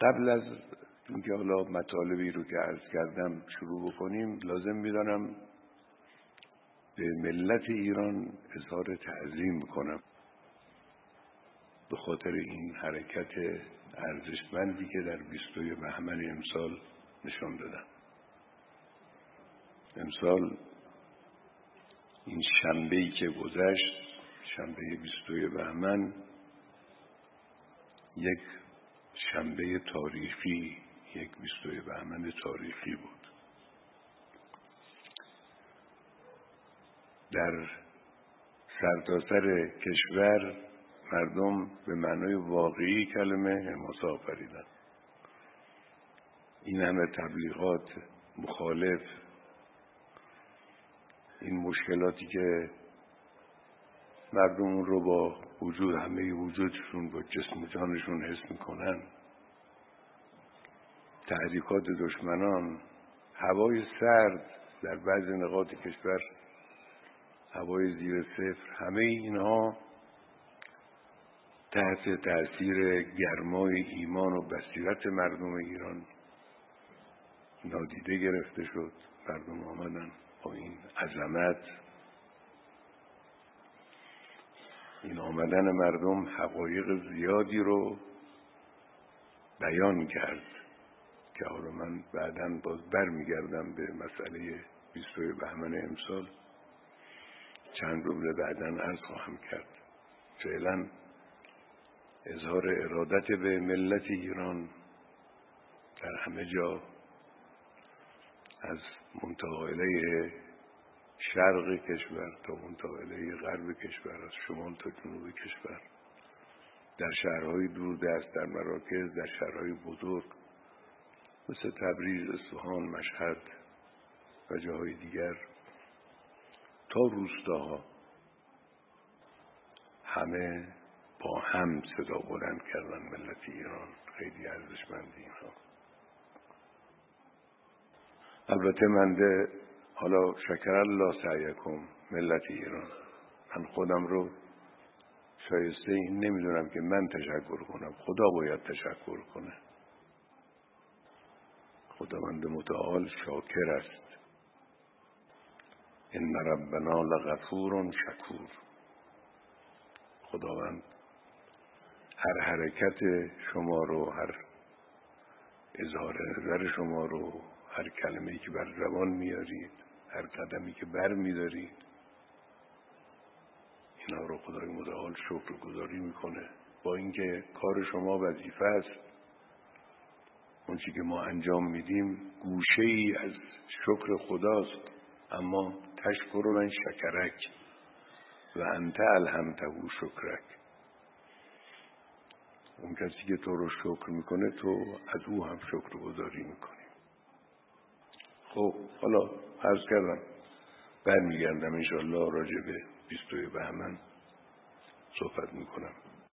قبل از اینکه حالا مطالبی رو که عرض کردم شروع بکنیم لازم می‌دانم به ملت ایران اظهار تعظیم کنم به خاطر این حرکت ارزشمندی که در بیستوی بهمن امسال نشان دادن امسال این شنبه که گذشت شنبه بیستوی بهمن یک شنبه تاریخی یک بیستوی بهمن تاریخی بود. در سرتاسر کشور مردم به معنای واقعی کلمه حماسه آفریدن. این همه تبلیغات مخالف این مشکلاتی که مردم رو با وجود همه وجودشون با جسم و جانشون حس می‌کنن تحریکات دشمنان هوای سرد در بعض نقاط کشور هوای زیر صفر همه اینها تحت تاثیر گرمای ایمان و بصیرت مردم ایران نادیده گرفته شد. مردم آمدن با این عظمت. این آمدن مردم حقایق زیادی رو بیان کرد. که حالا من بعدا باز برمیگردم به مسئله بیستوی بهمن امسال. چند روز بعدا عرض خواهم کرد. فعلا اظهار ارادت به ملت ایران در همه جا از منطقه شرق کشور تا منطقه غرب کشور از شمال تا جنوب کشور در شهرهای دوردست در مراکز در شهرهای بزرگ مثل تبریز اصفهان مشهد و جاهای دیگر تا روستاها همه با هم صدا بلند کردن ملت ایران. خیلی ارزشمند اینها. البته منده حالا شکر الله سعیکم ملت ایران. من خودم رو شایسته این نمی‌دونم که من تشکر کنم. خدا باید تشکر کنه. خداوند متعال شاکر است. ان ربنا لغفور شکور. خداوند هر حرکت شما رو هر اظهار نظر شما رو هر کلمه که بر زبان میارید هر قدمی که بر میدارید اینا رو خدای متعال شکر گذاری می‌کنه. با اینکه کار شما وظیفه است. اون که ما انجام میدیم گوشه ای از شکر خداست اما تشکر من شکرک. و انت الهمته شکرک. اون کسی که تو رو شکر می‌کنه تو از او هم شکر گذاری می‌کنی. خب حالا عرض کردم برمیگردم انشاءالله راجع به بیستوی بهمن صحبت می‌کنم.